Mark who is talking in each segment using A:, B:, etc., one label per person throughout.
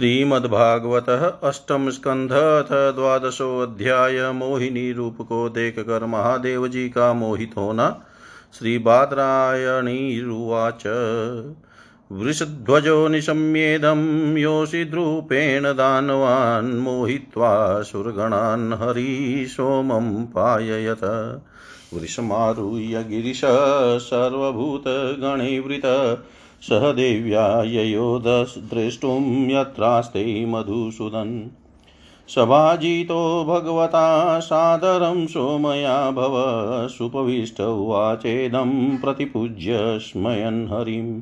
A: श्रीमद्भागवत अष्टम स्कंध अथ द्वादशोऽध्याय मोहिनी रूप को देख कर महादेव जी का मोहित होना श्री बादरायणीरुवाच वृषध्वजो निशम्येदं योषिद्रूपेण दानवान् मोहित्वा सुरगणान् हरिसोमं पाययत। वृषमारुह्य गिरिश सह देव्या ययोदृष्टुं यत्रास्ते मधुसूदन्। सभाजितो भगवता सादरं सोमया भव, सुपविष्ट उवाचेदं प्रतिपूज्य स्मयन् हरिं।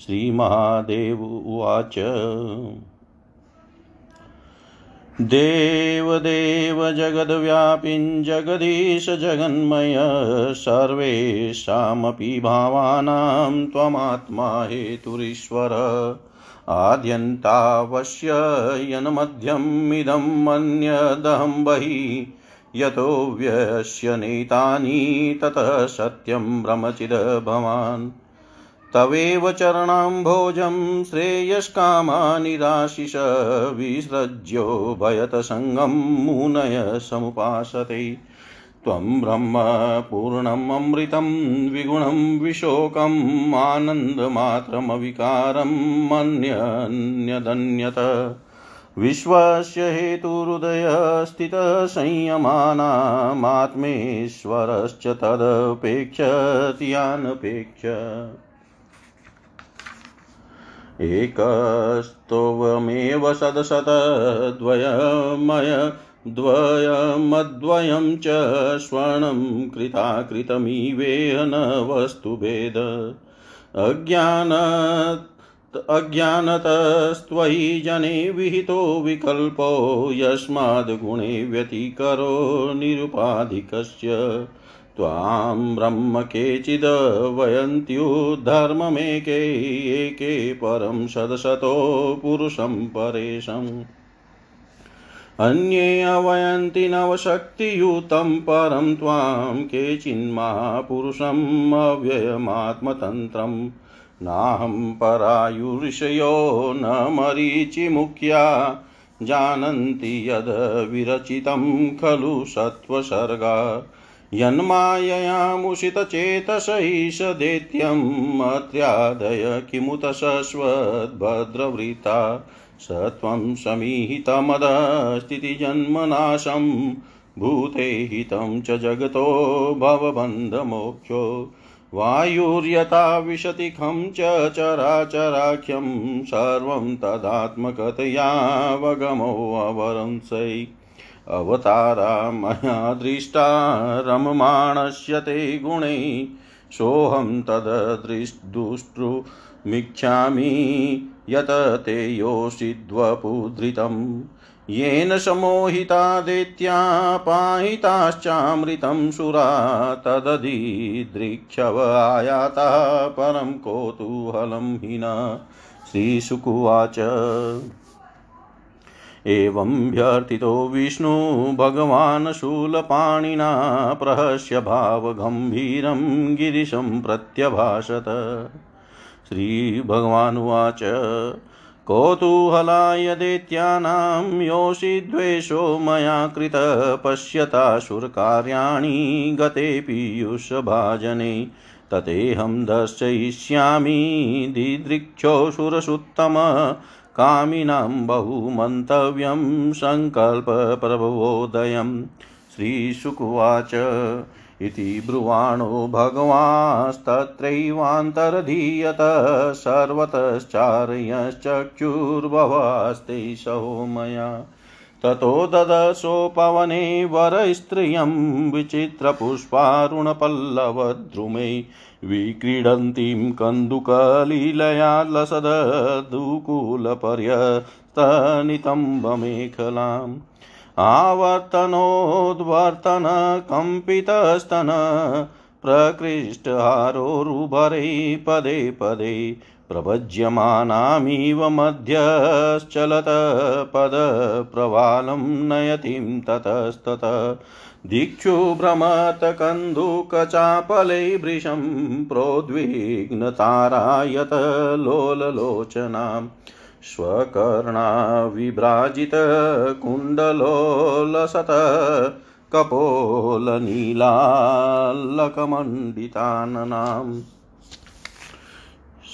A: श्रीमहादेव उवाच। देवदेव जगद्व्यापिन् जगदीश जगन्मय सर्वेषामपि भावानां त्वमात्मा हेतुरीश्वर। आद्यन्तावश्य यन्मध्यमिदं मन्यदहं बहिः, यतो व्यस्य नेतानि ततः सत्यं ब्रह्मचिद भवान् तवेव चरणाम्भोजं श्रेयस्कामा निराशिष विसृज्यो भयतसङ्गं मुनय समुपासते। त्वं ब्रह्म पूर्णममृतं विगुणं विशोकम् आनन्दमात्रमविकारं मन्यन्यदन्यत। विश्वस्य हेतुहृदयस्थितसंयमानामात्मेश्वरश्च तदपेक्षत्यानपेक्ष एकस्त्वमेव सदशतद्वयमय द्वयमद्वयं च स्वर्णं कृताकृतमिवेह न वस्तुभेद। अज्ञान अज्ञानतस्त्वयि जने विहितो विकल्पो यस्माद्गुणे व्यतिकरो निरुपाधिकस्य। त्वां ब्रह्म केचिद् वयन्त्युद्धर्ममेके एके परं सदशतो पुरुषं परेशम्। अन्ये अवयन्ति नवशक्तियुतं परं त्वां केचिन्मापुरुषम् अव्ययमात्मतन्त्रम्। नाहं परायुषयो न मरीचिमुख्या, जानन्ति यद् विरचितं खलु सत्त्वसर्गा। यन्माययामुषितचेतसैष दैत्यम् अत्र्यादय किमुत शश्वद्भद्रवृता स त्वं समीहितमदस्थितिजन्मनाशं, भूते हितं च जगतो भवबन्धमोक्षो। वायुर्यथा विशति खं च चराचराख्यं, सर्वं तदात्मकतयावगमोऽवरंसै अवतारा मया दृष्टा रममाणस्य ते गुणै सोऽहं तददृष्टुमिच्छामि यत ते योषिद्वपुधृतं येन समोहिता दैत्या पाहिताश्चामृतं सुरा तदधिदृक्षव आयाता परं कौतूहलं हि न श्रीशुकुवाच एवं व्यर्थितो विष्णु भगवान् शूलपाणिना प्रहस्य भावगम्भीरं गिरिशं प्रत्यभाषत। श्रीभगवानुवाच कौतूहलाय दैत्यानां योषिद्वेषो मया कृत पश्यताशुरकार्याणि गते पीयूषभाजने ततेऽहं दर्शयिष्यामि दिदृक्षोऽसुरसुत्तम कामिनां बहुमन्तव्यं सङ्कल्पप्रभवोदयं श्रीशुकुवाच इति ब्रुवाणो भगवांस्तत्रैवान्तरधीयत सर्वतश्चार्यश्चक्षुर्भवास्ते सहोमया। ततो ददशोपवने वरस्त्रियं विचित्रपुष्पारुणपल्लवद्रुमे विक्रीडन्तीं कन्दुकलीलया लसददुकूलपर्यस्तनितम्बमेखलाम् आवर्तनोद्वर्तनकम्पितस्तन प्रकृष्टहारोरुभरे पदे पदे प्रभज्यमानामिव मध्यश्चलत पदप्रवालं नयतिं ततस्तत। दिक्षु भ्रमतकन्दुकचापले वृषं प्रोद्विग्नतारायत लोललोचनां स्वकर्णाविभ्राजितकुण्डलोलसत कपोलनीलाल्लकमण्डिताननाम्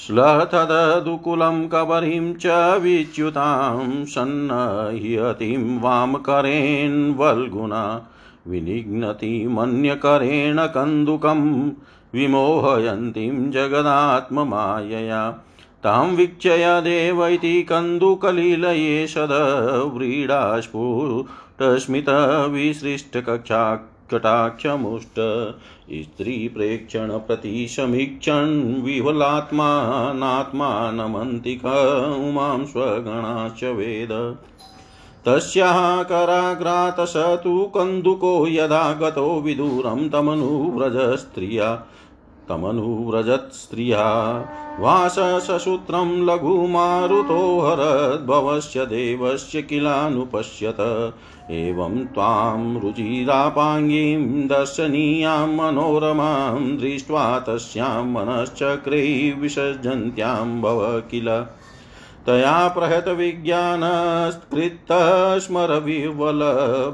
A: श्लथदुकुलं कबरीं च विच्युतां सन्नह्यतिं वामकरेन्वल्गुना विनिघ्नतिमन्यकरेण कन्दुकं विमोहयन्तीं जगदात्ममायया। तां वीक्षय देव इति कन्दुकलीलये सदव्रीडास्फुटस्मितविसृष्टकक्षा कटाक्षमुष्ट स्त्रीप्रेक्षणप्रतिसमीक्षन् विह्वलात्मानात्मानमन्तिक उमां स्वगणाश्च वेद। तस्याः कराग्रात् स तु कन्दुको यदा गतो विदूरं तमनुव्रजस्त्रिया तमनुव्रजत् स्त्रिया वासससूत्रं लघुमारुतो हरद्भवस्य देवस्य किलानुपश्यत। एवं त्वां रुचिरापाङ्गीं दर्शनीयां मनोरमां दृष्ट्वा तस्यां मनश्चक्रे विसर्जन्त्यां भव किल। तया प्रहतविज्ञानस्कृतस्मरविवल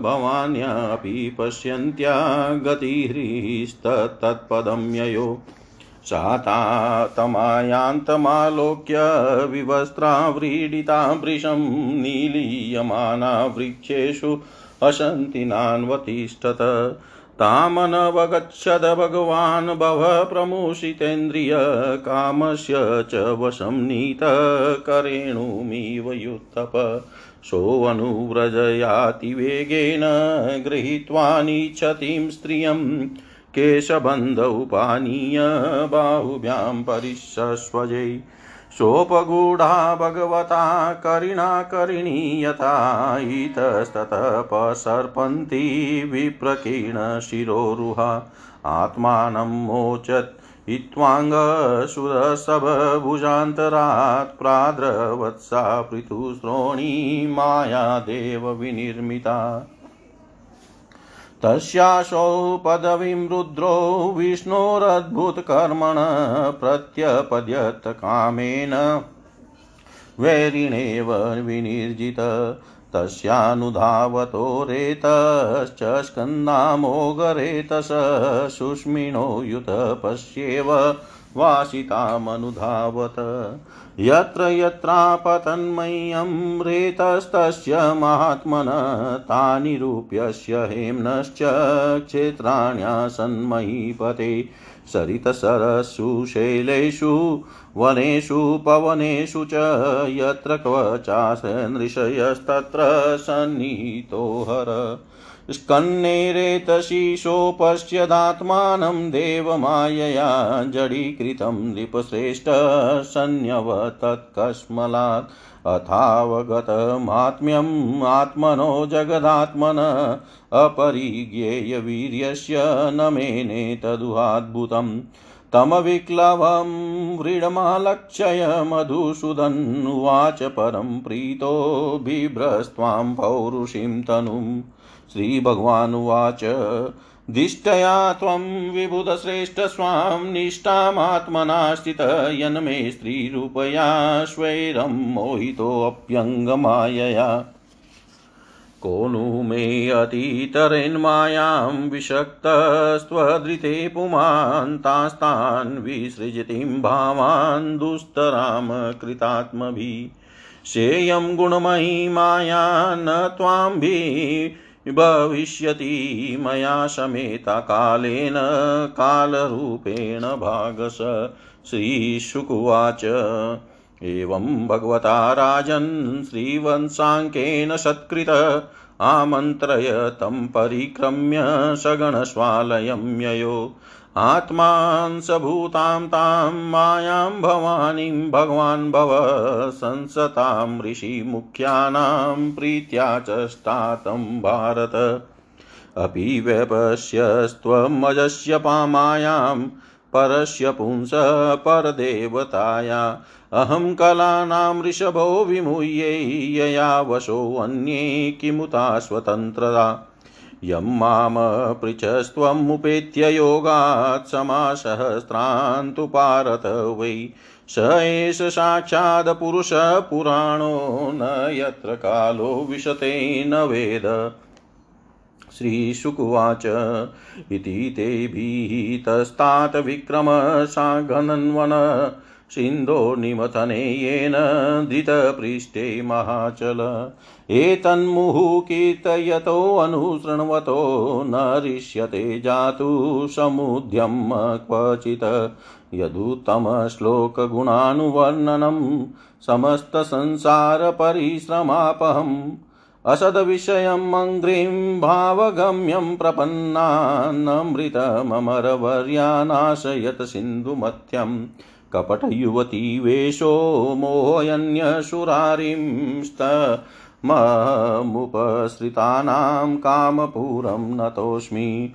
A: भवान्यापि पश्यन्त्या गतिह्रीस्तत्पदं ययो। सा तमायान्तमालोक्य विवस्त्रा व्रीडिता वृषं नीलीयमाना वृक्षेषु असन्तिनान्वतिष्ठत तामनवगच्छद भगवान् भव प्रमुषितेन्द्रियकामस्य च वशं नीतकरेणुमिव युत्तप। सोऽनुव्रजयातिवेगेन गृहीत्वा नीच्छतीं स्त्रियं केशबन्धौ पानीय बाहुभ्यां परिशस्वजै सोपगूढा भगवता करिणा करिणी यथा इतस्ततपसर्पन्ती विप्रकीर्णशिरोरुहा आत्मानं मोचत् हित्वाङ्गसुरसभभुजान्तरात् प्राद्रवत्सा पृथुश्रोणी माया मायादेव तस्याशौ पदवीं रुद्रो विष्णोरद्भुतकर्मण प्रत्यपद्यत कामेन। वैरिणेव विनिर्जित तस्यानुधावतो रेतश्च स्कन्दामोगरेतस सुष्मिणो युत पश्येव वासितामनुधावत यत्र यत्रापतन्मह्यं रेतस्तस्य महात्मन तानि रूप्यस्य हेम्नश्च क्षेत्राण्यासन्महीपते सरितसरसु शैलेषु, वनेषु, पवनेषु च यत्र क्वचासनृषयस्तत्र सन्नीतो हर स्कन्नेरेतशीशोपश्यदात्मानं देवमायया जडीकृतं नृपश्रेष्ठ सन्न्यवतत्कस्मलात् अथावगतमात्म्यम् आत्मनो जगदात्मन अपरिज्ञेयवीर्यस्य न मेने तदुहाद्भुतम् तमविक्लवं व्रीडमालक्षय मधुसूदन्वाच परं प्रीतो बिभ्रस्त्वां पौरुषीं तनुम् श्रीभगवानुवाच। दिष्टया त्वं विबुधश्रेष्ठ स्वां निष्ठामात्मना स्थित यन्मे स्त्रीरूपया स्वैरं मोहितोऽप्यङ्गमायया। को नु मे अतीतरेन्मायां विषक्तस्त्वदृते पुमान्, तास्तान् विसृजतीं भावान् दुस्तरां कृतात्मभिः। गुणमयी माया, न त्वाम्भिः भविष्यति मया समेता कालेन, कालरूपेण भागस। श्रीशुकुवाच। एवं भगवता राजन् श्रीवंशाङ्केन सत्कृत। आमन्त्रय तं परिक्रम्य सगणस्वालयं ययो आत्मांसभूतां तां मायां भवानीं भगवान् भव संसतां ऋषिमुख्यानां प्रीत्या च स्तातं भारत। अपि व्यपश्यस्त्वमजस्य पामायां, परस्य पुंस परदेवताया। अहं कलानां ऋषभो विमुह्ये यया वशोऽन्ये किमुता स्वतन्त्रता। यं मामपृच्छस्त्वमुपेत्य योगात् समासहस्रान्तु पारत वै। स एष साक्षादपुरुषः न यत्र कालो विशते न वेद। श्रीशुकुवाच। इति ते भीतस्तात् विक्रम साघनन्वन सिन्धो निमथने येन धृतपृष्ठे महाचल। एतन्मुहुः कीर्तयतोऽनुशृण्वतो न रिष्यते जातु समुद्यम क्वचित्। यदुत्तमश्लोकगुणानुवर्णनं, समस्तसंसारपरिश्रमापहम् असद्विषयम् अङ्घ्रिं भावगम्यं प्रपन्नान्नमृतममरवर्यानाशयत सिन्धुमथ्यम्। कपटयुवती वेशो मोहयन्यसुरारिंस्तममुपसृतानां कामपुरं नतोऽस्मि।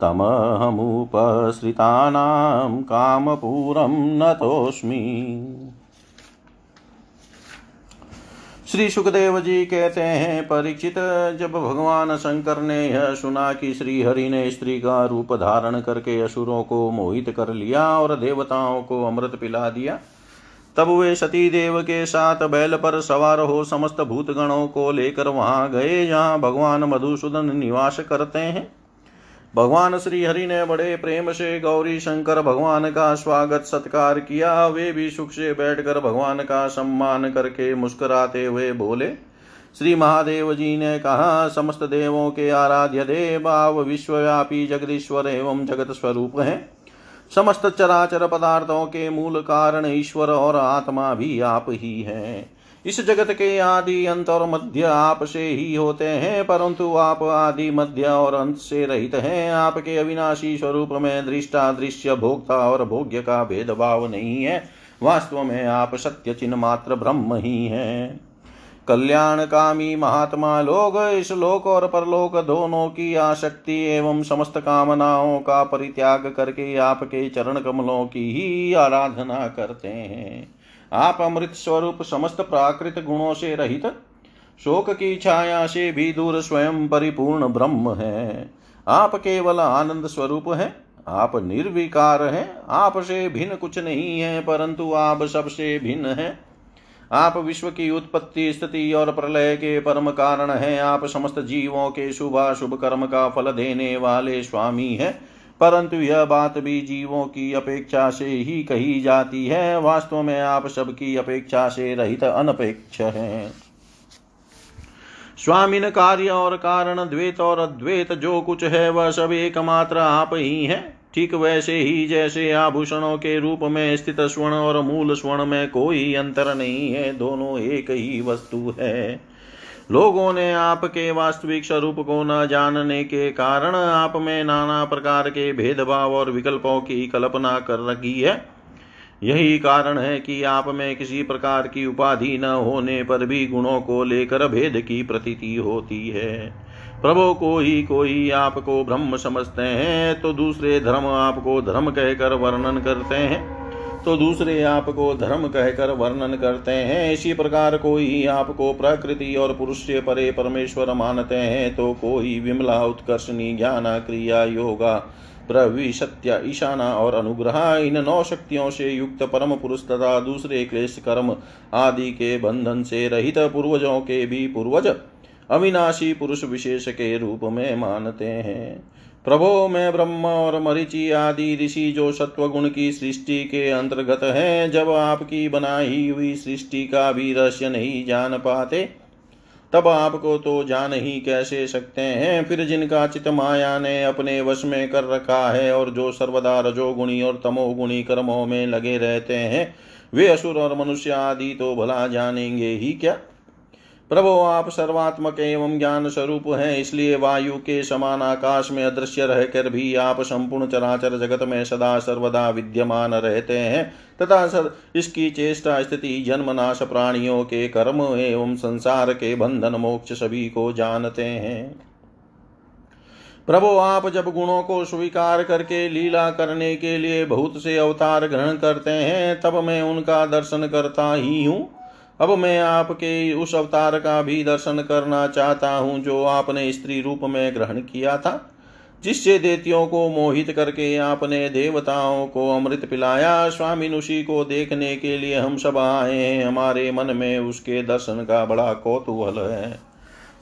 A: तमहमुपसृतानां कामपुरं नतोऽस्मि। श्री सुखदेव जी कहते हैं, परीक्षित, जब भगवान शंकर ने यह सुना कि श्री हरि ने स्त्री का रूप धारण करके असुरों को मोहित कर लिया और देवताओं को अमृत पिला दिया, तब वे सती देव के साथ बैल पर सवार हो समस्त भूतगणों को लेकर वहाँ गए, जहाँ भगवान मधुसूदन निवास करते हैं। भगवान श्री हरि ने बड़े प्रेम से गौरी शंकर भगवान का स्वागत सत्कार किया। वे भी सुख से बैठकर भगवान का सम्मान करके मुस्कुराते हुए बोले, श्री महादेव जी ने कहा, समस्त देवों के आराध्य देव भाव विश्वव्यापी जगदीश्वर एवं जगत स्वरूप हैं। समस्त चराचर पदार्थों के मूल कारण ईश्वर और आत्मा भी आप ही हैं। इस जगत के आदि अंत और मध्य आप से ही होते हैं, परंतु आप आदि, मध्य और अंत से रहित हैं। आपके अविनाशी स्वरूप में दृष्टा, दृश्य, भोक्ता और भोग्य का भेदभाव नहीं है। वास्तव में आप सत्य चिन्ह मात्र ब्रह्म ही हैं। कल्याणकामी महात्मा लोग, इस लोक और परलोक दोनों की आसक्ति एवं समस्त कामनाओं का परित्याग करके आपके चरण कमलों की ही आराधना करते हैं। आप अमृत स्वरूप समस्त प्राकृत गुणों से रहित, शोक की छाया से भी दूर स्वयं परिपूर्ण ब्रह्म है। आप केवल आनंद स्वरूप है, आप निर्विकार हैं, आपसे भिन्न कुछ नहीं है, परंतु आप सबसे भिन्न है। आप विश्व की उत्पत्ति स्थिति और प्रलय के परम कारण हैं, आप समस्त जीवों के शुभ शुभ कर्म का फल देने वाले स्वामी हैं। परंतु यह बात भी जीवों की अपेक्षा से ही कही जाती है। वास्तव में आप सबकी अपेक्षा से रहित अनपेक्ष हैं। स्वामीन कार्य और कारण, द्वेत और अद्वैत, जो कुछ है वह सब एकमात्र आप ही है। ठीक वैसे ही जैसे आभूषणों के रूप में स्थित स्वर्ण और मूल स्वर्ण में कोई अंतर नहीं है। दोनों एक ही वस्तु है। लोगों ने आपके वास्तविक स्वरूप को न जानने के कारण आप में नाना प्रकार के भेदभाव और विकल्पों की कल्पना कर रखी है। यही कारण है कि आप में किसी प्रकार की उपाधि न होने पर भी गुणों को लेकर भेद की प्रतीति होती है। प्रभु को ही कोई आपको ब्रह्म समझते हैं तो दूसरे धर्म आपको धर्म कहकर वर्णन करते हैं। तो दूसरे आपको धर्म कहकर वर्णन करते हैं। इसी प्रकार कोई आपको प्रकृति और पुरुष से परे परमेश्वर मानते हैं तो कोई विमला, उत्कर्षणी ज्ञान क्रिया योगा प्रवि सत्य, ईशाना और अनुग्रह इन नौ शक्तियों से युक्त परम पुरुष तथा दूसरे क्लेश कर्म आदि के बंधन से रहित पूर्वजों के भी पूर्वज अविनाशी पुरुष विशेष के रूप में मानते हैं। प्रभो में ब्रह्म और मरिचि आदि ऋषि जो सत्व गुण की सृष्टि के अंतर्गत हैं, जब आपकी बनाई हुई सृष्टि का भी रहस्य नहीं जान पाते, तब आपको तो जान ही कैसे सकते हैं? फिर जिनका चित माया ने अपने वश में कर रखा है और जो सर्वदा रजोगुणी और तमोगुणी कर्मों में लगे रहते हैं, वे असुर और मनुष्य आदि तो भला जानेंगे ही क्या? प्रभो, आप सर्वात्मक एवं ज्ञान स्वरूप हैं, इसलिए वायु के समान आकाश में अदृश्य रहकर भी आप संपूर्ण चराचर जगत में सदा सर्वदा विद्यमान रहते हैं। तथा सर, इसकी चेष्टा स्थिति, जन्म नाश प्राणियों के कर्म एवं संसार के बंधन मोक्ष सभी को जानते हैं। प्रभो, आप जब गुणों को स्वीकार करके लीला करने के लिए बहुत से अवतार ग्रहण करते हैं, तब मैं उनका दर्शन करता ही हूँ। अब मैं आपके उस अवतार का भी दर्शन करना चाहता हूँ, जो आपने स्त्री रूप में ग्रहण किया था, जिससे देतियों को मोहित करके आपने देवताओं को अमृत पिलाया। स्वामी नुषि को देखने के लिए हम सब आए हैं। हमारे मन में उसके दर्शन का बड़ा कौतूहल है।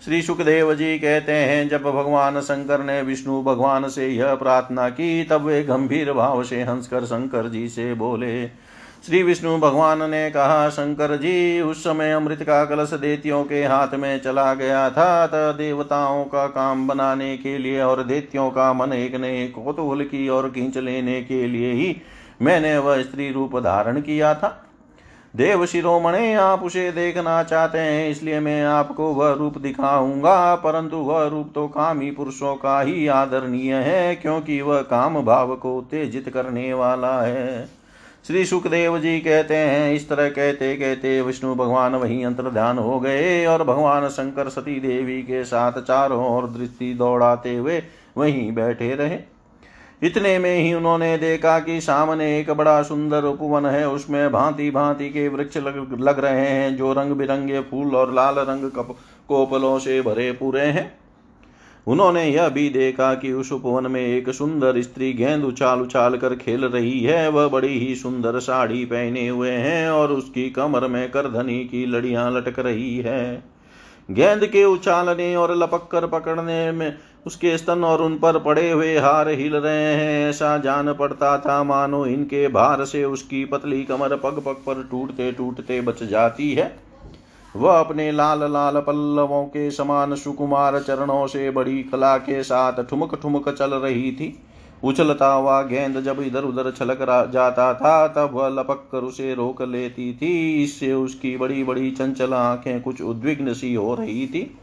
A: श्री सुखदेव जी कहते हैं, जब भगवान शंकर ने विष्णु भगवान से यह प्रार्थना की, तब वे गंभीर भाव से हंसकर शंकर जी से बोले श्री विष्णु भगवान ने कहा, शंकर जी, उस समय अमृत का कलश देतियों के हाथ में चला गया था तब देवताओं का काम बनाने के लिए और देतियों का मन एक ने कौतूहल की और खींच लेने के लिए ही मैंने वह स्त्री रूप धारण किया था। देव शिरोमणे, आप उसे देखना चाहते हैं, इसलिए मैं आपको वह रूप दिखाऊँगा, परंतु वह रूप तो कामी पुरुषों का ही आदरणीय है, क्योंकि वह काम भाव को उत्तेजित करने वाला है। श्री सुखदेव जी कहते हैं इस तरह कहते कहते विष्णु भगवान वहीं अंतर ध्यान हो गए और भगवान शंकर सती देवी के साथ चारों ओर दृष्टि दौड़ाते हुए वहीं बैठे रहे। इतने में ही उन्होंने देखा कि सामने एक बड़ा सुंदर उपवन है उसमें भांति भांति के वृक्ष लग, लग रहे हैं जो रंग बिरंगे फूल और लाल रंग कप कोपलों से भरे पूरे हैं। उन्होंने यह भी देखा कि उस उपवन में एक सुंदर स्त्री गेंद उछाल उछाल कर खेल रही है। वह बड़ी ही सुंदर साड़ी पहने हुए हैं और उसकी कमर में करधनी की लड़ियाँ लटक रही है। गेंद के उछालने और लपक कर पकड़ने में उसके स्तन और उन पर पड़े हुए हार हिल रहे हैं। ऐसा जान पड़ता था, मानो इनके भार से उसकी पतली कमर पग पग पर टूटते टूटते बच जाती है। वह अपने लाल लाल पल्लवों के समान सुकुमार चरणों से बड़ी कला के साथ ठुमक ठुमक चल रही थी। उछलता हुआ गेंद जब इधर उधर छलक जाता था, तब वह लपक कर उसे रोक लेती थी। इससे उसकी बड़ी बड़ी चंचल आँखें कुछ उद्विग्न सी हो रही थी।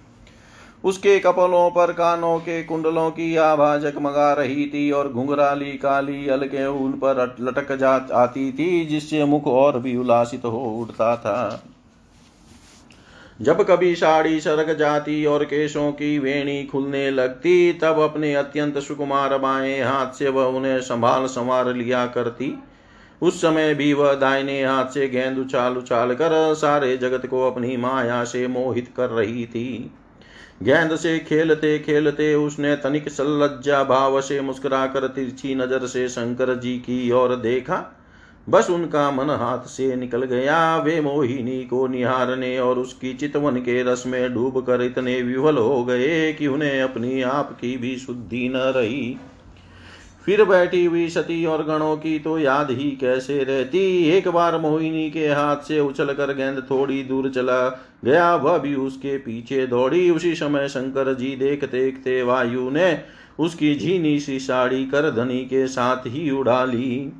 A: उसके कपलों पर कानों के कुंडलों की आभा जगमगा रही थी और घुंघराली काली अलके उन पर लटक जा आती थी, जिससे मुख और भी उल्लासित हो उठता था। जब कभी साड़ी सरक जाती और केशों की वेणी खुलने लगती, तब अपने अत्यंत सुकुमार बाएँ हाथ से वह उन्हें संभाल संवार लिया करती। उस समय भी वह दाहिने हाथ से गेंद उछाल उछाल कर सारे जगत को अपनी माया से मोहित कर रही थी। गेंद से खेलते खेलते उसने तनिक सलज्जा भाव से मुस्कुरा कर तिरछी नज़र से शंकर जी की ओर देखा। बस उनका मन हाथ से निकल गया। वे मोहिनी को निहारने और उसकी चितवन के रस में डूब कर इतने विफल हो गए कि उन्हें अपनी आप की भी शुद्धि न रही। फिर बैठी हुई सती और गणों की तो याद ही कैसे रहती। एक बार मोहिनी के हाथ से उछल कर गेंद थोड़ी दूर चला। गया वह भी उसके पीछे दौड़ी। उसी समय शंकर जी देखते देखते वायु ने उसकी झीनी सी साड़ी कर धनी के साथ ही उड़ा ली।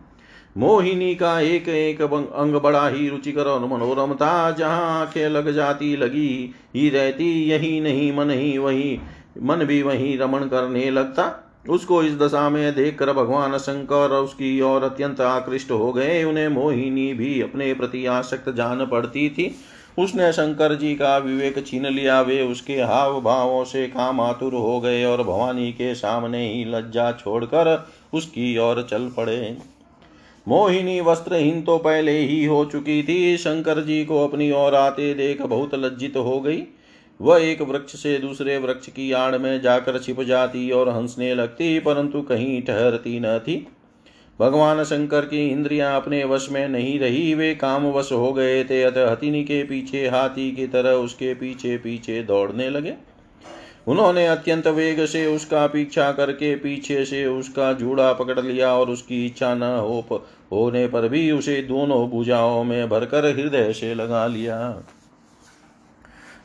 A: मोहिनी का एक एक अंग बड़ा ही रुचिकर और मनोरम था। जहाँ आँखें लग जाती लगी, ही रहती, यही नहीं, मन ही वही, मन भी वही रमण करने लगता। उसको इस दशा में देखकर भगवान शंकर उसकी ओर अत्यंत आकृष्ट हो गए। उन्हें मोहिनी भी अपने प्रति आसक्त जान पड़ती थी। उसने शंकर जी का विवेक छीन लिया। वे उसके हाव भावों से काम आतुर हो गए और भवानी के सामने ही लज्जा छोड़कर उसकी ओर चल पड़े। मोहिनी वस्त्रहीन तो पहले ही हो चुकी थी। शंकर जी को अपनी ओर आते देख बहुत लज्जित हो गई। वह एक वृक्ष से दूसरे वृक्ष की आड़ में जाकर छिप जाती और हंसने लगती, परंतु कहीं ठहरती न थी। भगवान शंकर की इंद्रियाँ अपने वश में नहीं रही, वे काम वश हो गए थे। अतः हथिनी के पीछे, हाथी की तरह उसके पीछे पीछे दौड़ने लगे। उन्होंने अत्यंत वेग से उसका पीछा करके पीछे से उसका जूड़ा पकड़ लिया और उसकी इच्छा न हो होने पर भी उसे दोनों भुजाओं में भरकर हृदय से लगा लिया।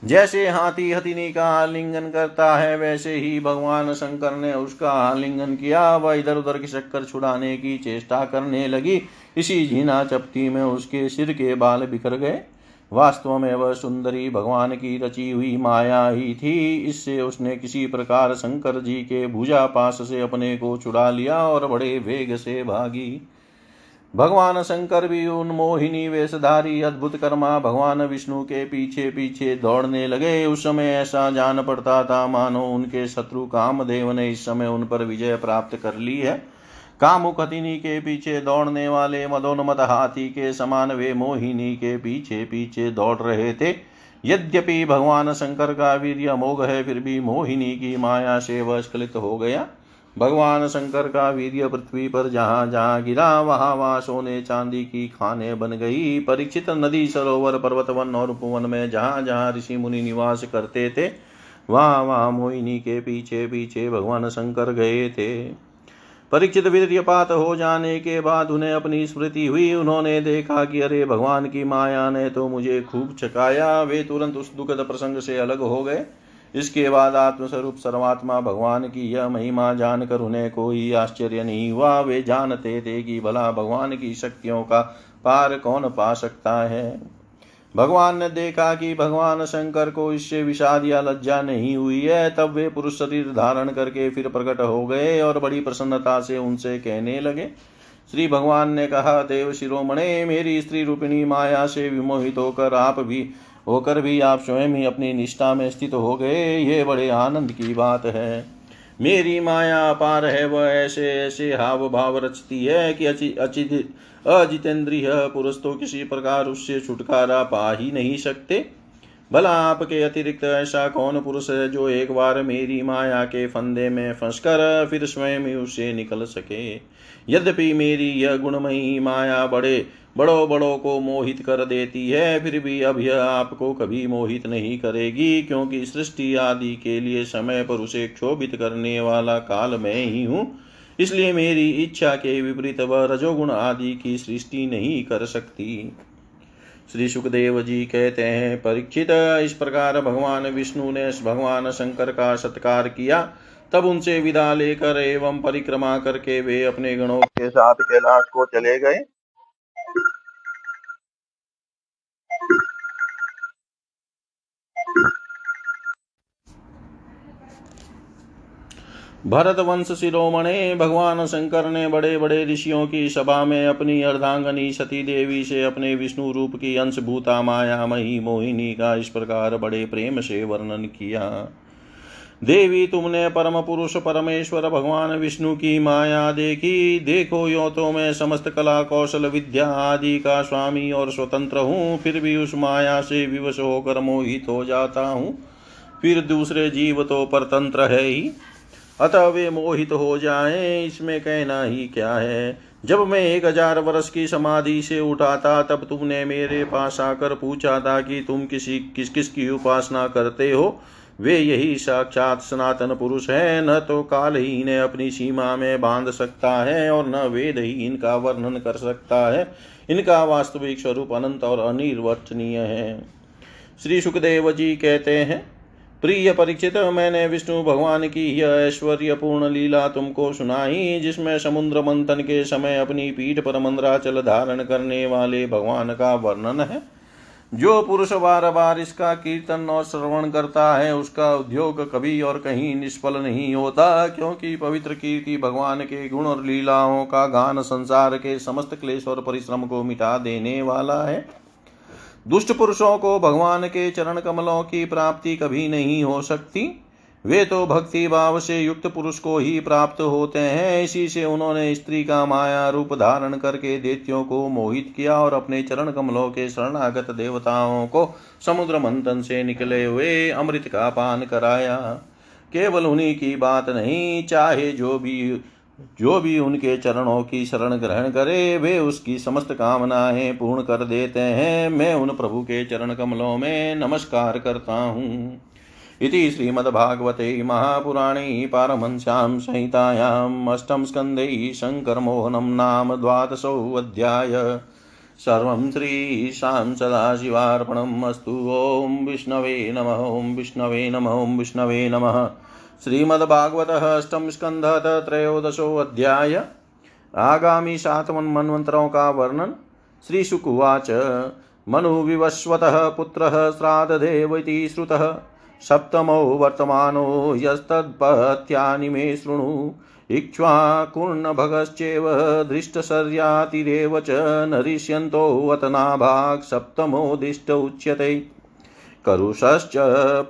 A: जैसे हाथी हथिनी का आलिंगन करता है, वैसे ही भगवान शंकर ने उसका आलिंगन किया। वह इधर उधर की चक्कर छुड़ाने की चेष्टा करने लगी। इसी झीना चपटी में उसके सिर के बाल बिखर गए। वास्तव में वह सुंदरी भगवान की रची हुई माया ही थी। इससे उसने किसी प्रकार शंकर जी के भुजा पास से अपने को छुड़ा लिया और बड़े वेग से भागी। भगवान शंकर भी उन मोहिनी वेशधारी अद्भुत कर्मा भगवान विष्णु के पीछे पीछे दौड़ने लगे। उस समय ऐसा जान पड़ता था, मानो उनके शत्रु कामदेव ने इस समय उन पर विजय प्राप्त कर ली है। कामुक हथिनी के पीछे दौड़ने वाले मदोन्मत हाथी के समान वे मोहिनी के पीछे पीछे दौड़ रहे थे। यद्यपि भगवान शंकर का वीर अमोघ है, फिर भी मोहिनी की माया से वह स्खलित हो गया। भगवान शंकर का वीर्य पृथ्वी पर जहाँ जहाँ गिरा, वहाँ वहाँ सोने चांदी की खाने बन गई। परीक्षित नदी, सरोवर पर्वत वन और उपवन में जहाँ जहाँ ऋषि मुनि निवास करते थे, वहाँ वहाँ मोहिनी के पीछे पीछे भगवान शंकर गए थे। परीक्षित वीर्यपात हो जाने के बाद उन्हें अपनी स्मृति हुई। उन्होंने देखा कि अरे, भगवान की माया ने तो मुझे खूब चकाया। वे तुरंत उस दुखद प्रसंग से अलग हो गए। इसके बाद आत्मस्वरूप सर्वात्मा भगवान की यह महिमा जानकर उन्हें कोई आश्चर्य नहीं हुआ। वे जानते थे कि भला भगवान की शक्तियों का पार कौन पा सकता है। भगवान ने देखा कि भगवान शंकर को इससे विषाद या लज्जा नहीं हुई है, तब वे पुरुष शरीर धारण करके फिर प्रकट हो गए और बड़ी प्रसन्नता से उनसे कहने लगे। श्री भगवान ने कहा, देव शिरोमणे, मेरी स्त्री रूपिणी माया से विमोहित होकर आप भी, होकर भी आप स्वयं ही अपनी निष्ठा में स्थित हो गए। ये बड़े आनंद की बात है। मेरी माया अपार है, वह ऐसे ऐसे हाव भाव रचती है कि अचित अजितेंद्रिय पुरुष तो किसी प्रकार उससे छुटकारा पा ही नहीं सकते। भला आपके अतिरिक्त ऐसा कौन पुरुष है जो एक बार मेरी माया के फंदे में फंसकर फिर स्वयं उससे निकल सके? यद्यपि मेरी यह गुणमयी माया बड़े बड़ों बड़ों को मोहित कर देती है, फिर भी अब यह आपको कभी मोहित नहीं करेगी, क्योंकि सृष्टि आदि के लिए समय पर उसे क्षोभित करने वाला काल मैं ही हूँ। इसलिए मेरी इच्छा के विपरीत वह रजोगुण आदि की सृष्टि नहीं कर सकती। श्री सुखदेव जी कहते हैं, परीक्षित, इस प्रकार भगवान विष्णु ने भगवान शंकर का सत्कार किया। तब उनसे विदा लेकर एवं परिक्रमा करके वे अपने गणों के साथ कैलाश को चले गए। भरत वंश शिरोमणे भगवान शंकर ने बड़े बड़े ऋषियों की सभा में अपनी अर्धांगनी सती देवी से अपने विष्णु रूप की अंश भूता माया, मही, मोहिनी का इस प्रकार बड़े प्रेम से वर्णन किया। देवी, तुमने परम पुरुष परमेश्वर भगवान विष्णु की माया देखी। देखो यो तो मैं समस्त कला, कौशल, विद्या आदि का स्वामी और स्वतंत्र हूँ, फिर भी उस माया से विवश होकर मोहित हो जाता हूँ। फिर दूसरे जीव तो परतंत्र है ही। अतः वे मोहित हो जाएँ इसमें कहना ही क्या है? जब मैं एक हज़ार वर्ष की समाधि से उठा था तब तुमने मेरे पास आकर पूछा था कि तुम किसी, किस किस की उपासना करते हो? वे यही साक्षात सनातन पुरुष है, न तो काल ही इन्हें अपनी सीमा में बाँध सकता है, और न वेद ही इनका वर्णन कर सकता है। इनका वास्तविक स्वरूप अनंत और अनिर्वचनीय है। श्री सुखदेव जी कहते हैं प्रिय परीक्षित मैंने विष्णु भगवान की यह ऐश्वर्यपूर्ण लीला तुमको सुनाई, जिसमें समुद्र मंथन के समय अपनी पीठ पर मंद्राचल धारण करने वाले भगवान का वर्णन है। जो पुरुष बार बार इसका कीर्तन और श्रवण करता है, उसका उद्योग कभी और कहीं निष्फल नहीं होता, क्योंकि पवित्र कीर्ति भगवान के गुण और लीलाओं का गान संसार के समस्त क्लेश और परिश्रम को मिटा देने वाला है। दुष्ट पुरुषों को भगवान के चरण कमलों की प्राप्ति कभी नहीं हो सकती। वे तो भक्ति भाव से युक्त पुरुष को ही प्राप्त होते हैं। इसी से उन्होंने स्त्री का माया रूप धारण करके देत्यों को मोहित किया और अपने चरण कमलों के शरणागत देवताओं को समुद्र मंथन से निकले हुए अमृत का पान कराया। केवल उन्हीं की बात नहीं, चाहे जो भी जो भी उनके चरणों की शरण ग्रहण करे, वे उसकी समस्त कामनाएँ पूर्ण कर देते हैं। मैं उन प्रभु के चरण कमलों में नमस्कार करता हूँ। इति श्रीमद्भागवते महापुराणे पारमहंस्यां संहितायाम् अष्टम स्कन्धे शङ्करमोहनं नाम द्वादशोऽध्याय सर्वं श्रीशां सदाशिवार्पणम् अस्तु। ॐ विष्णवे नमः, ॐ विष्णवे नमः, ॐ विष्णवे नमः। श्रीमद्भागवत अष्टम स्कंध त्रयोदशो अध्याय। आगामी सात मनमंत्रों का वर्णन। श्री शुकुवाच मनुविवस्वत पुत्र श्राद्धदेव श्रुतः। सप्तमो वर्तमानो यस्तत्पत्यानि मे शृणु। इक्ष्वाकुर्णभगश्चेव दृष्टशर्यातिरेव च नरिष्यन्तोऽतनाभाक् सप्तमोदिष्ट उच्यते। करुषश्च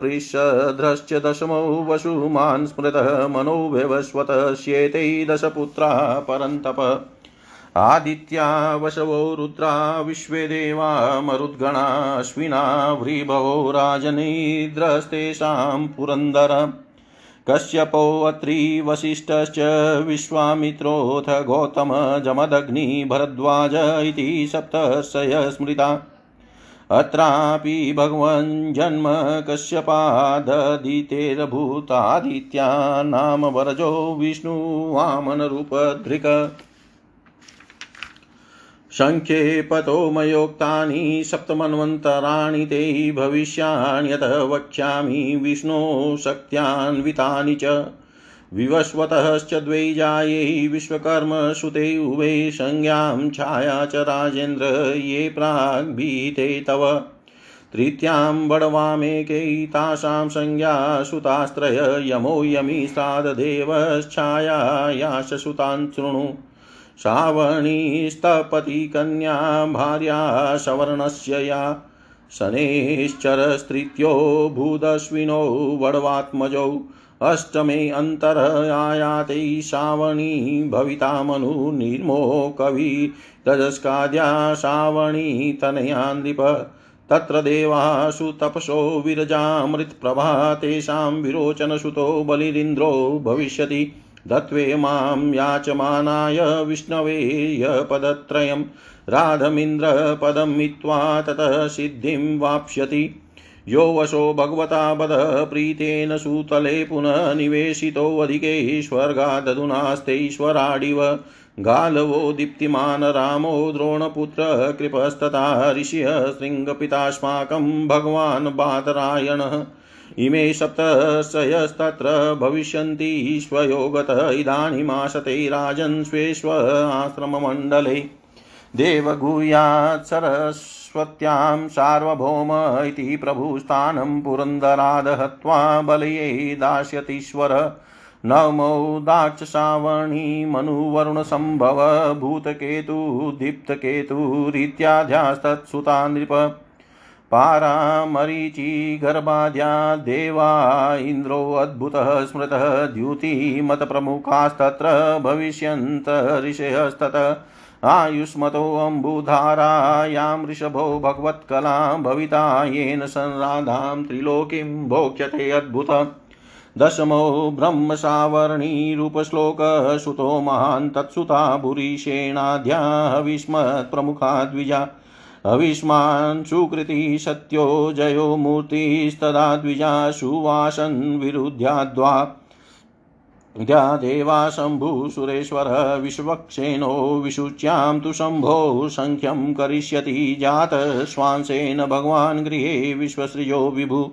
A: पृषध्रश्च दशमो वसुमान् स्मृतः मनो व्यवस्वतस्येते दशपुत्रा परन्तप। आदित्या वशवो रुद्रा विश्वे देवा मरुद्गणा अश्विना व्रीभवो राजनीद्रस्तेषां पुरन्दर। कश्यपोऽत्रि वसिष्ठश्च विश्वामित्रोऽथ गौतम जमदग्नि भरद्वाज इति सप्तशय स्मृता। अत्रापि भगवन् जन्म कश्यपाददितेरभूतादित्या नाम वरजो विष्णुवामनरूपधृक् सङ्ख्ये पतो मयोक्तानि सप्तमन्वन्तराणि ते भविष्याण्यत वक्ष्यामि विष्णो शक्त्यान्वितानि च। विवस्वतश्च द्वै जायै विश्वकर्मसुते उभे संज्ञां छाया च राजेन्द्र ये प्राग्भीते तव। तृतीयां बडवामेकै तासां संज्ञा सुतास्त्रय यमो यमी साददेवश्छायायाश सुतान् शृणु। श्रावणीस्तपति कन्या भार्या सवर्णस्य या। शनैश्चरस्त्रीत्यो भूदश्विनौ वडवात्मजौ। अष्टमे अन्तरयाते श्रावणी भविता मनु निर्मो कवि रजस्काद्या श्रावणी तनया नृप तत्र देवासु तपसो विरजामृतप्रभा तेषां विरोचनसुतो बलिरिन्द्रो भविष्यति। दत्वे माँ याचमानाय विष्णवे यपदत्रयं। राधमिन्द्रपदं मित्वा ततः सिद्धिं वाप्स्यति। यो वशो भगवता बद प्रीतेन सूतले पुनः निवेशितोऽधिके स्वर्गादधुनास्तेश्वराडिव गालवो दीप्तिमान् रामो द्रोणपुत्र कृपस्तथा ऋषिः शृङ्गपितास्माकं भगवान् बादरायणः। इमे सप्तशयस्तत्र भविष्यन्ति स्वयोगत इदानीमाशते राजन् स्वेष्व आश्रममण्डले। देवगुह्यात् सरस्वत्यां सार्वभौम इति प्रभुस्थानं पुरन्दराद हत्वा बलये दास्यतीश्वर। नमो दाक्षसावणी मनुवरुणसम्भव, भूतकेतु दीप्तकेतुरित्याध्यास्तत्सुता नृप। पारामरीचिगर्भाद्या देवा इन्द्रोऽद्भुतः स्मृतः, द्युतिमतप्रमुखास्तत्र भविष्यन्त ऋषयस्ततः आयुष्मतोऽम्बुधारायां वृषभो भगवत्कला भविता येन संराधां त्रिलोकीं भोक्ष्यते अद्भुत। दशमो ब्रह्मसावर्णीरूपश्लोकसुतो महान् तत्सुता भूरिषेणाध्या विस्मत्प्रमुखा द्विजा अविस्मान् सुकृति सत्यो जयो मूर्तिस्तदा द्विजा सुवासन् विरुद्ध्याद्वा। द्या देवा शम्भुसुरेश्वरः विश्वक्षेणो विशुच्यां तु शम्भो सङ्ख्यं करिष्यति जातश्वांसेन भगवान् गृहे विश्वसृजो विभु।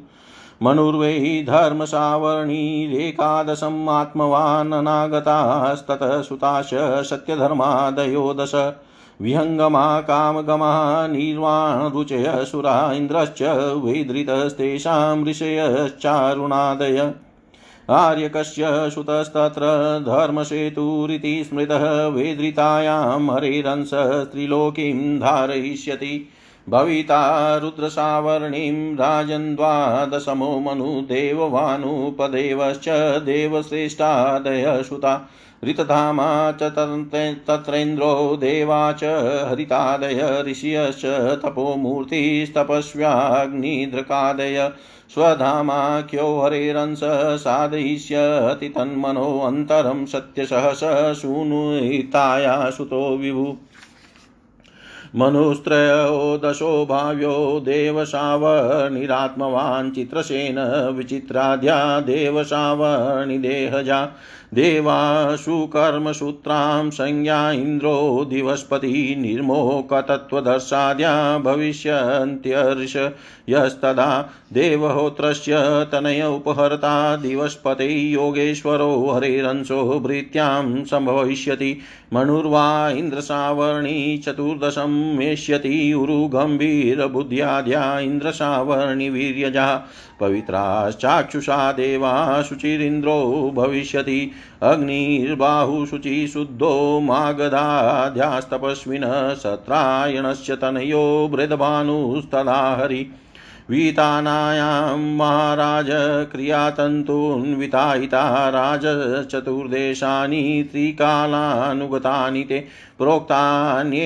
A: मनुर्वै धर्मसावर्णीरेकादशम् आत्मवान् अनागतास्ततः सुताश सत्यधर्मादयो दश विहङ्गमा कामगमः निर्वाणरुचय सुरा इन्द्रश्च वैधृतस्तेषां ऋषयश्चारुणादय। आर्यकस्य सुतस्तत्र धर्मसेतुरिति स्मृतः वेदृतायां हरिरंस त्रिलोकीं धारयिष्यति। भविता रुद्रसावर्णीं राजन् द्वादशमो मनुदेववानुपदेवश्च देवश्रेष्ठादय सुता ऋतधामा च तत्रेन्द्रो देवा च हरितादय, ऋषियश्च तपोमूर्तिस्तपस्व्याग्निदृकादय स्वधामाख्यो हरेरंस साधयिष्यति तन्मनोऽन्तरं सत्यसहस सूनुताया सुतो विभु। मनुस्त्रयो दशो भाव्यो देवशावनिरात्मवान् चित्रसेन विचित्राद्या देवशावनिदेहजा। देवासु कर्मसूत्रां संज्ञा इन्द्रो दिवस्पति निर्मोकतत्त्वदर्शाद्या भविष्यन्त्यर्ष यस्तदा देवहोत्रस्य तनय उपहर्ता दिवस्पते योगेश्वरो हरेरंशो भृत्यां सम्भविष्यति मनुर्वा इन्द्रसावर्णी, चतुर्दशं मेष्यति। उरुगम्भीरबुद्ध्याद्या इन्द्रसावर्णि, वीर्यजा, पवित्राश्चाक्षुषा, देवा, शुचिरिन्द्रो भविष्यति। अग्निर्बाहुशुचि शुद्धो मागधाध्यास्तपस्विनः सत्रायणस्य तनयो, बृदभानुस्तदा हरि। वीतानायां महाराज क्रियातन्तून्वितायिता राजचतुर्देशानि त्रिकालानुगतानि ते प्रोक्तान्येभिर्मितः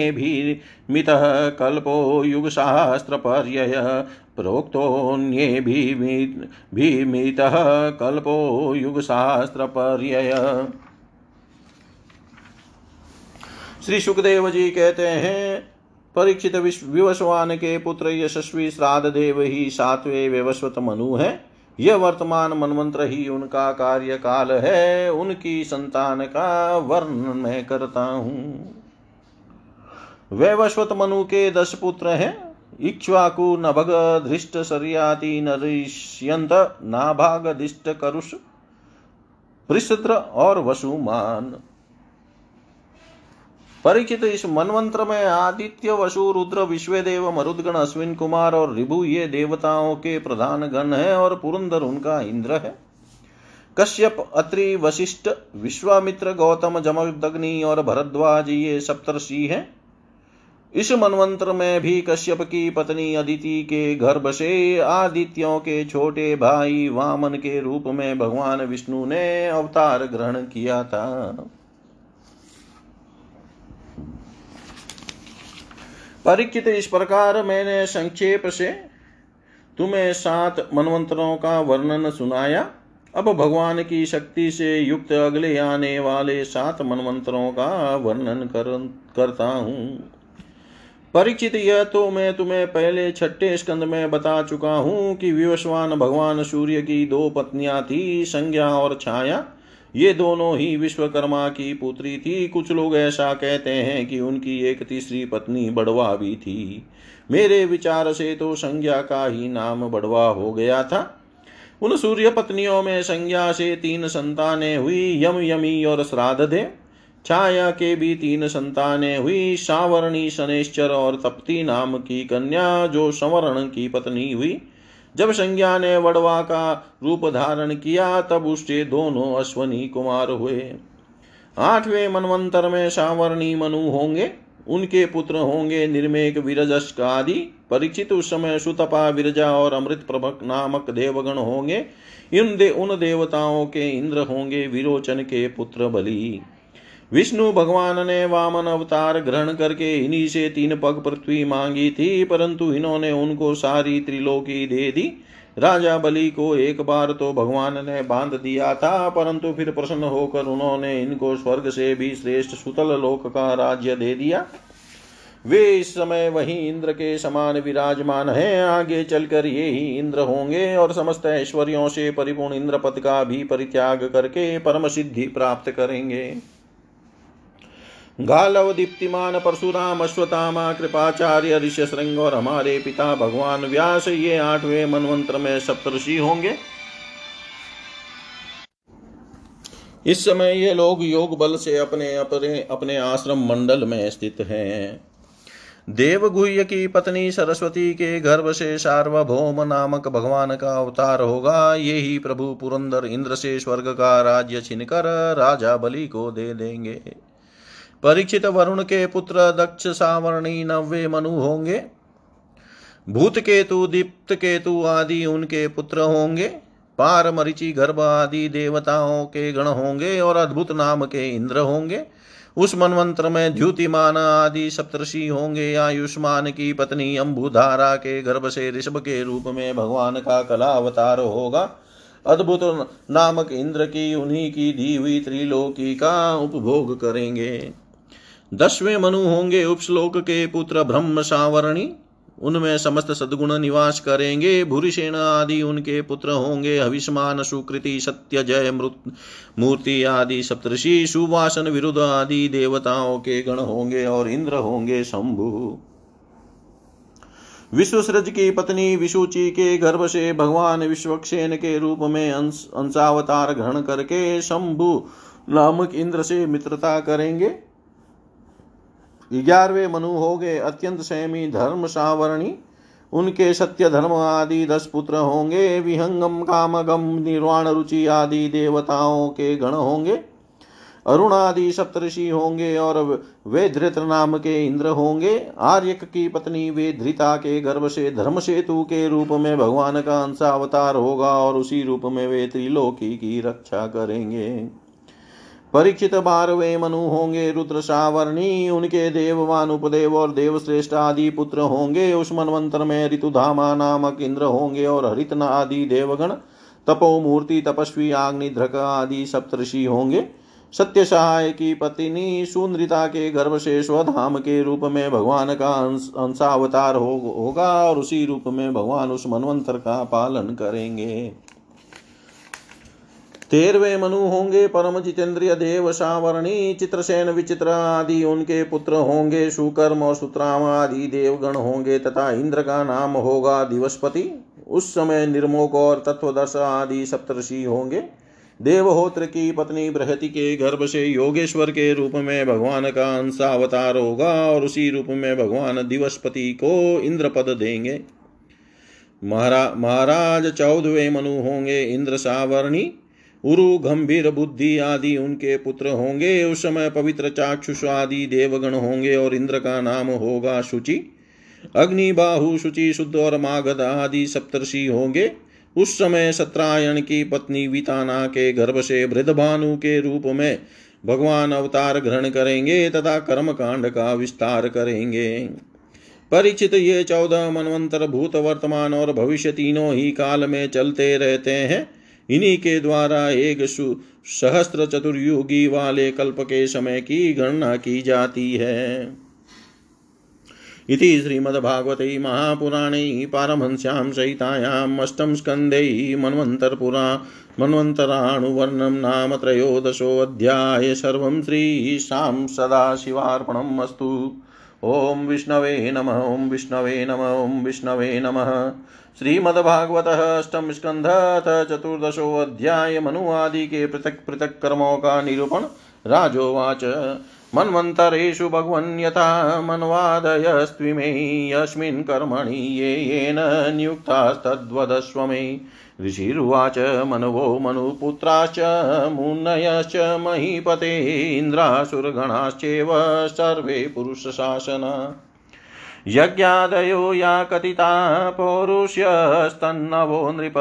A: कल्पो युगशास्त्रपर्यय प्रोक्तोऽन्येभिमितः कल्पो युगशास्त्रपर्यय श्री सुखदेव जी कहते हैं परीक्षित विवस्वान के पुत्र यशस्वी श्राद्ध देव ही सातवें व्यवस्वत मनु है। यह वर्तमान मनमंत्र ही उनका कार्यकाल है। उनकी संतान का वर्णन मैं करता हूँ। वैवस्वत मनु के दस पुत्र हैं। इक्ष्वाकु, नभग, धृष्ट, सरियाति, नरिष्यंत, नाभाग, दिष्ट, करुष पृष्ठ और वसुमान। परिचित इस मनवंत्र में आदित्य, वसु, रुद्र, विश्वदेव, मरुदगण, अश्विन कुमार और रिभु ये देवताओं के प्रधान गण है और पुरंदर उनका इंद्र है। कश्यप, अत्रि, वशिष्ठ, विश्वामित्र, गौतम जमदग्नि और भरद्वाज ये सप्तर्षि हैं। इस मनवंत्र में भी कश्यप की पत्नी अदिति के गर्भ से आदित्यों के छोटे भाई वामन के रूप में भगवान विष्णु ने अवतार ग्रहण किया था। परीक्षित इस प्रकार मैंने संक्षेप से तुम्हें सात मनवंतरों का वर्णन सुनाया। अब भगवान की शक्ति से युक्त अगले आने वाले सात मनवंतरों का वर्णन कर, करता हूँ। परिचित यह तो मैं तुम्हें पहले छठे स्कंद में बता चुका हूँ कि विवस्वान भगवान सूर्य की दो पत्नियाँ थी संज्ञा और छाया। ये दोनों ही विश्वकर्मा की पुत्री थी। कुछ लोग ऐसा कहते हैं कि उनकी एक तीसरी पत्नी बड़वा भी थी। मेरे विचार से तो संज्ञा का ही नाम बड़वा हो गया था। उन सूर्य पत्नियों में संज्ञा से तीन संतानें हुई, यम, यमी और श्राद्ध। दे छाया के भी तीन संतानें हुई, सावरणी शनेश्चर और तप्ती नाम की कन्या, जो संवरण की पत्नी हुई। जब संज्ञा ने वड़वा का रूप धारण किया, तब उससे दोनों अश्वनी कुमार हुए। आठवें मनवंतर में सावरणी मनु होंगे, उनके पुत्र होंगे निर्मेक विरजस्क आदि। परीक्षित उस समय सुतपा विरजा और अमृत प्रभक नामक देवगण होंगे। इन दे उन देवताओं के इंद्र होंगे, विरोचन के पुत्र बलि। विष्णु भगवान ने वामन अवतार ग्रहण करके इन्हीं से तीन पग पृथ्वी मांगी थी, परंतु इन्होंने उनको सारी त्रिलोकी दे दी। राजा बलि को एक बार तो भगवान ने बाँध दिया था, परंतु फिर प्रसन्न होकर उन्होंने इनको स्वर्ग से भी श्रेष्ठ सुतल लोक का राज्य दे दिया। वे इस समय वही इंद्र के समान विराजमान हैं, आगे चलकर ये ही इंद्र होंगे और समस्त ऐश्वर्यों से परिपूर्ण इंद्र पद का भी परित्याग करके परम सिद्धि प्राप्त करेंगे। गालव दीप्तिमान परशुराम अश्वतामा कृपाचार्य ऋष्य श्रृंग और हमारे पिता भगवान व्यास, ये आठवें मनवंत्र में सप्तषि होंगे। इस समय ये लोग योग बल से अपने अपने अपने आश्रम मंडल में स्थित हैं। देवगुह्य की पत्नी सरस्वती के गर्भ से सार्वभौम नामक भगवान का अवतार होगा। ये ही प्रभु पुरंदर इंद्र से स्वर्ग का राज्य छिनकर राजा बलि को दे देंगे। परीक्षित वरुण के पुत्र दक्ष सावर्णी नव्य मनु होंगे। भूत केतु, दीप्त केतु आदि उनके पुत्र होंगे। पार मरिचि गर्भ आदि देवताओं के गण होंगे और अद्भुत नाम के इंद्र होंगे। उस मनमंत्र में द्युतिमान आदि सप्तषि होंगे। आयुष्मान की पत्नी अम्बुधारा के गर्भ से ऋषभ के रूप में भगवान का कला अवतार होगा। अद्भुत नामक इंद्र की उन्हीं की दी हुई त्रिलोकी का उपभोग करेंगे। दसवें मनु होंगे उपश्लोक के पुत्र ब्रह्म सावरणी। उनमें समस्त सदगुण निवास करेंगे। भूरिसेन आदि उनके पुत्र होंगे। हविष्मान, सुकृति, सत्य, जय, मृत, मूर्ति आदि सप्तषि, सुवासन विरुद्ध आदि देवताओं के गण होंगे और इंद्र होंगे शंभु। विश्वसृज की पत्नी विशुचि के गर्भ से भगवान विश्वक्षेन के रूप में अंश, अंशावतार ग्रहण करके शंभु नामक इंद्र से मित्रता करेंगे। ग्यारहवें मनु हो गए, अत्यंत संयमी धर्म सावरणी। उनके सत्य धर्म आदि दस पुत्र होंगे, विहंगम, कामगम, निर्वाण रुचि आदि देवताओं के गण होंगे। अरुण आदि सप्तषि होंगे और वे धृत नाम के इंद्र होंगे। आर्यक की पत्नी वे धृता के गर्भ से धर्म सेतु के रूप में भगवान का अंशावतार होगा और उसी रूप में वे त्रिलोकी की रक्षा करेंगे। परीक्षित बारहवें मनु होंगे रुद्र सावर्णी उनके देववान उपदेव और देवश्रेष्ठ आदि पुत्र होंगे उस मनवंतर में ऋतुधामा नामक इंद्र होंगे और हरितन आदि देवगण तपो मूर्ति तपस्वी आग्निध्रक आदि सप्तषि होंगे। सत्य सहाय की पत्नी सुंदरिता के गर्भ से स्वधाम के रूप में भगवान का अंशावतार हो, होगा और उसी रूप में भगवान उस मनवंतर का पालन करेंगे। तेरवे मनु होंगे परम जितेंद्रिय देव सावरणी, चित्रसेन विचित्र आदि उनके पुत्र होंगे, सुकर्म और सुत्राम आदि देवगण होंगे तथा इंद्र का नाम होगा दिवसपति। उस समय निर्मोक और तत्वदर्श आदि सप्तषि होंगे। देवहोत्र की पत्नी बृहति के गर्भ से योगेश्वर के रूप में भगवान का अंशावतार होगा और उसी रूप में भगवान दिवसपति को इंद्र पद देंगे। महारा, महाराज चौदवे मनु होंगे इंद्र सावर्णी। उरु, गंभीर बुद्धि आदि उनके पुत्र होंगे। उस समय पवित्र चाक्षुष आदि देवगण होंगे और इंद्र का नाम होगा शुचि। अग्नि, बाहु, शुचि, शुद्ध और मागध आदि सप्तर्षि होंगे। उस समय सत्रायण की पत्नी विताना के गर्भ से भानु के रूप में भगवान अवतार ग्रहण करेंगे तथा कर्म कांड का विस्तार करेंगे। परिचित ये चौदह मनवंतर भूत वर्तमान और भविष्य तीनों ही काल में चलते रहते हैं। इन्हीं के द्वारा एक सहस्त्र चतुर्युगी वाले कल्प के समय की गणना की जाती है। इति श्रीमद्भागवते महापुराणे पारमहंस्यां सहितायाम् अष्टम स्कन्धे मन्वन्तरपुरा मन्वन्तराणुवर्णं नाम त्रयोदशोऽध्याय सर्वं श्रीशां सदाशिवार्पणम् अस्तु। ॐ विष्णवे नमः, ॐ विष्णवे नमः, ॐ विष्णवे नमः। श्रीमद्भागवतः अष्टम स्कंध चतुर्दशोऽध्याय मनु आदि के पृथक पृथक कर्मों का निरूपण राजोवाच। मन्वन्तरेषु भगवन् यथा मन्वादयस्त्विमे यस्मिन् कर्मणि ये येन नियुक्तास्तद्वदस्व मे। ऋषिरुवाच मनवो मनुपुत्राश्च मुन्नयश्च महीपते इन्द्रासुरगणाश्चैव सर्वे पुरुषशासन। यज्ञादयो या कथिता पौरुष्यस्तन्नवो नृप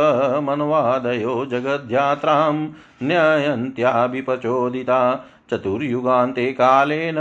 A: मन्वादयो जगद्यात्रां न्ययन्त्याभिप्रचोदिता। चतुर्युगान्ते कालेन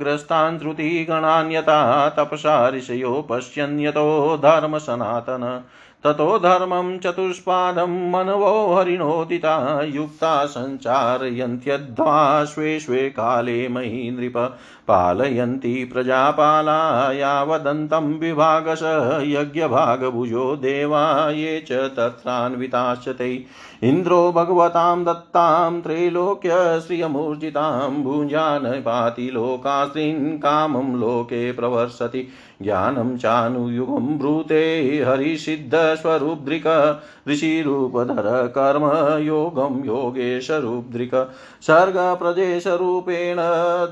A: ग्रस्तान् श्रुतिगणान्यता तपसा ऋषयो पश्यन्यतो धर्मसनातन। ततो धर्मं चतुष्पादं मनवो हरिणोदिता, युक्ता सञ्चारयन्त्यध्वा स्वे स्वे काले मयि नृप पालयन्ति प्रजापाला, यावदन्तं विभागश यज्ञभागभुजो देवा ये च तत्रान्विताश्च ते। इन्द्रो भगवतां दत्तां त्रैलोक्यश्रियमूर्जितां भुजान् पाति लोकास्त्रीन् कामं लोके प्रवर्सति ज्ञानं चानुयुगं ब्रूते हरिसिद्धस्वरूपधृक ऋषिरूपधर कर्म योगं योगेशरूपधृक सर्गप्रदेशरूपेण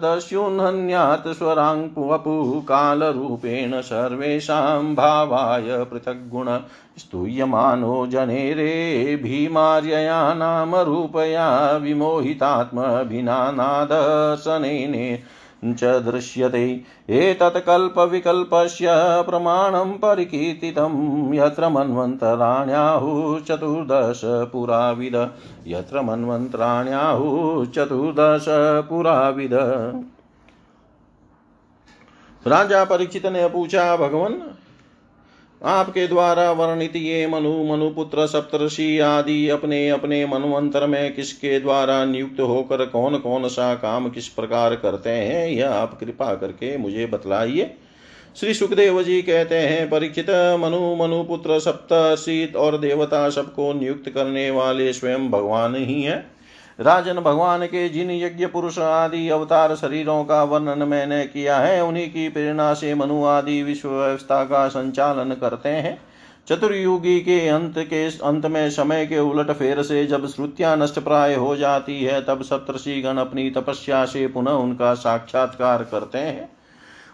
A: दस्युन्हन्यात् स्वराङ् वपु कालरूपेण सर्वेषां भावाय पृथग्गुण। स्तूयमानो जनेरे भीमार्यया नामरूपया विमोहितात्मभिनानादर्शनेने च दृश्यते। एतत् कल्पविकल्पस्य प्रमाणं परिकीर्तितं। यत्र पुराविद। यत्र पुराविद। राजा परीक्षित ने पूछा, भगवान आपके द्वारा वर्णित ये मनु, मनुपुत्र सप्तषि आदि अपने अपने मनुवंतर में किसके द्वारा नियुक्त होकर कौन कौन सा काम किस प्रकार करते हैं, यह आप कृपा करके मुझे बतलाइए। श्री सुखदेव जी कहते हैं, परीक्षित, मनु, मनुपुत्र सप्तशीत और देवता सबको नियुक्त करने वाले स्वयं भगवान ही है। राजन भगवान के जिन यज्ञ पुरुष आदि अवतार शरीरों का वर्णन मैंने किया है, उन्हीं की प्रेरणा से मनु आदि विश्व व्यवस्था का संचालन करते हैं। चतुर्युगी के अंत के, अंत में समय के उलट फेर से जब श्रुतियाँ नष्ट प्राय हो जाती है, तब सप्तषि गण अपनी तपस्या से पुनः उनका साक्षात्कार करते हैं।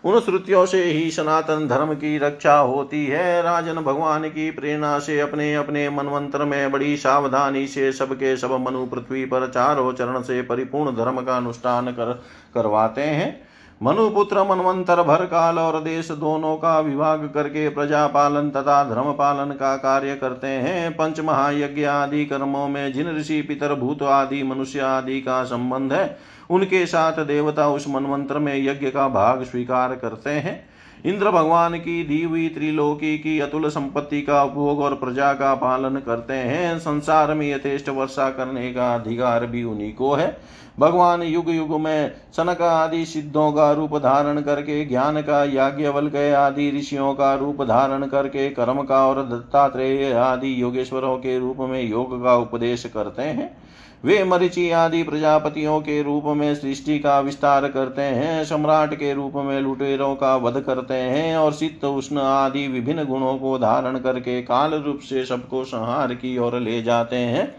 A: उन श्रुतियों से ही सनातन धर्म की रक्षा होती है। राजन भगवान की प्रेरणा से अपने अपने मनवंतर में बड़ी सावधानी से सबके सब मनु पृथ्वी पर चारों चरण से परिपूर्ण धर्म का अनुष्ठान कर, करवाते हैं। मनुपुत्र मनवंतर भर काल और देश दोनों का विभाग करके प्रजा पालन तथा धर्म पालन का कार्य करते हैं। पंच महायज्ञ आदि कर्मों में जिन ऋषि, पितर, भूत आदि, मनुष्य आदि का संबंध है उनके साथ देवता उस मनमंत्र में यज्ञ का भाग स्वीकार करते हैं। इंद्र भगवान की दी हुई त्रिलोकी की अतुल संपत्ति का उपभोग और प्रजा का पालन करते हैं। संसार में यथेष्ट वर्षा करने का अधिकार भी उन्हीं को है। भगवान युग युग में सनक आदि सिद्धों का रूप धारण करके, ज्ञान का याज्ञवल्क्य आदि ऋषियों का रूप धारण करके, कर्म का और दत्तात्रेय आदि योगेश्वरों के रूप में योग का उपदेश करते हैं। वे मरिचि आदि प्रजापतियों के रूप में सृष्टि का विस्तार करते हैं, सम्राट के रूप में लुटेरों का वध करते हैं और शीत उष्ण आदि विभिन्न गुणों को धारण करके काल रूप से सबको संहार की ओर ले जाते हैं।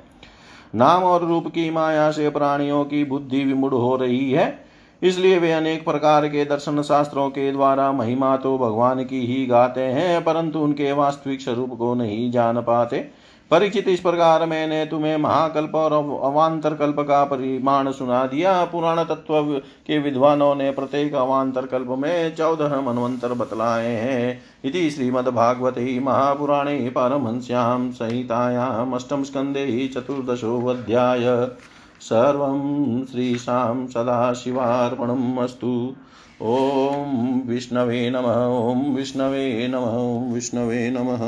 A: नाम और रूप की माया से प्राणियों की बुद्धि विमुड़ हो रही है। इसलिए वे अनेक प्रकार के दर्शन शास्त्रों के द्वारा महिमा तो भगवान की ही गाते हैं, परंतु उनके वास्तविक स्वरूप को नहीं जान पाते। परीक्षित इस प्रकार मैंने तुम्हें महाकल्प और अवान्तर कल्प का परिमाण सुना दिया। पुराण तत्व के विद्वानों ने प्रत्येक अवान्तर कल्प में चौदह मनवंतर बतलाए हैं। इति श्रीमद्भागवते महापुराणे परमहंस्यां संहितायाम् अष्टम स्कन्धे चतुर्दशोऽध्याय। सर्वं श्रीशां सदाशिवार्पणम् अस्तु। ॐ विष्णवे नमः, ॐ विष्णवे नमः, ॐ विष्णवे नमः।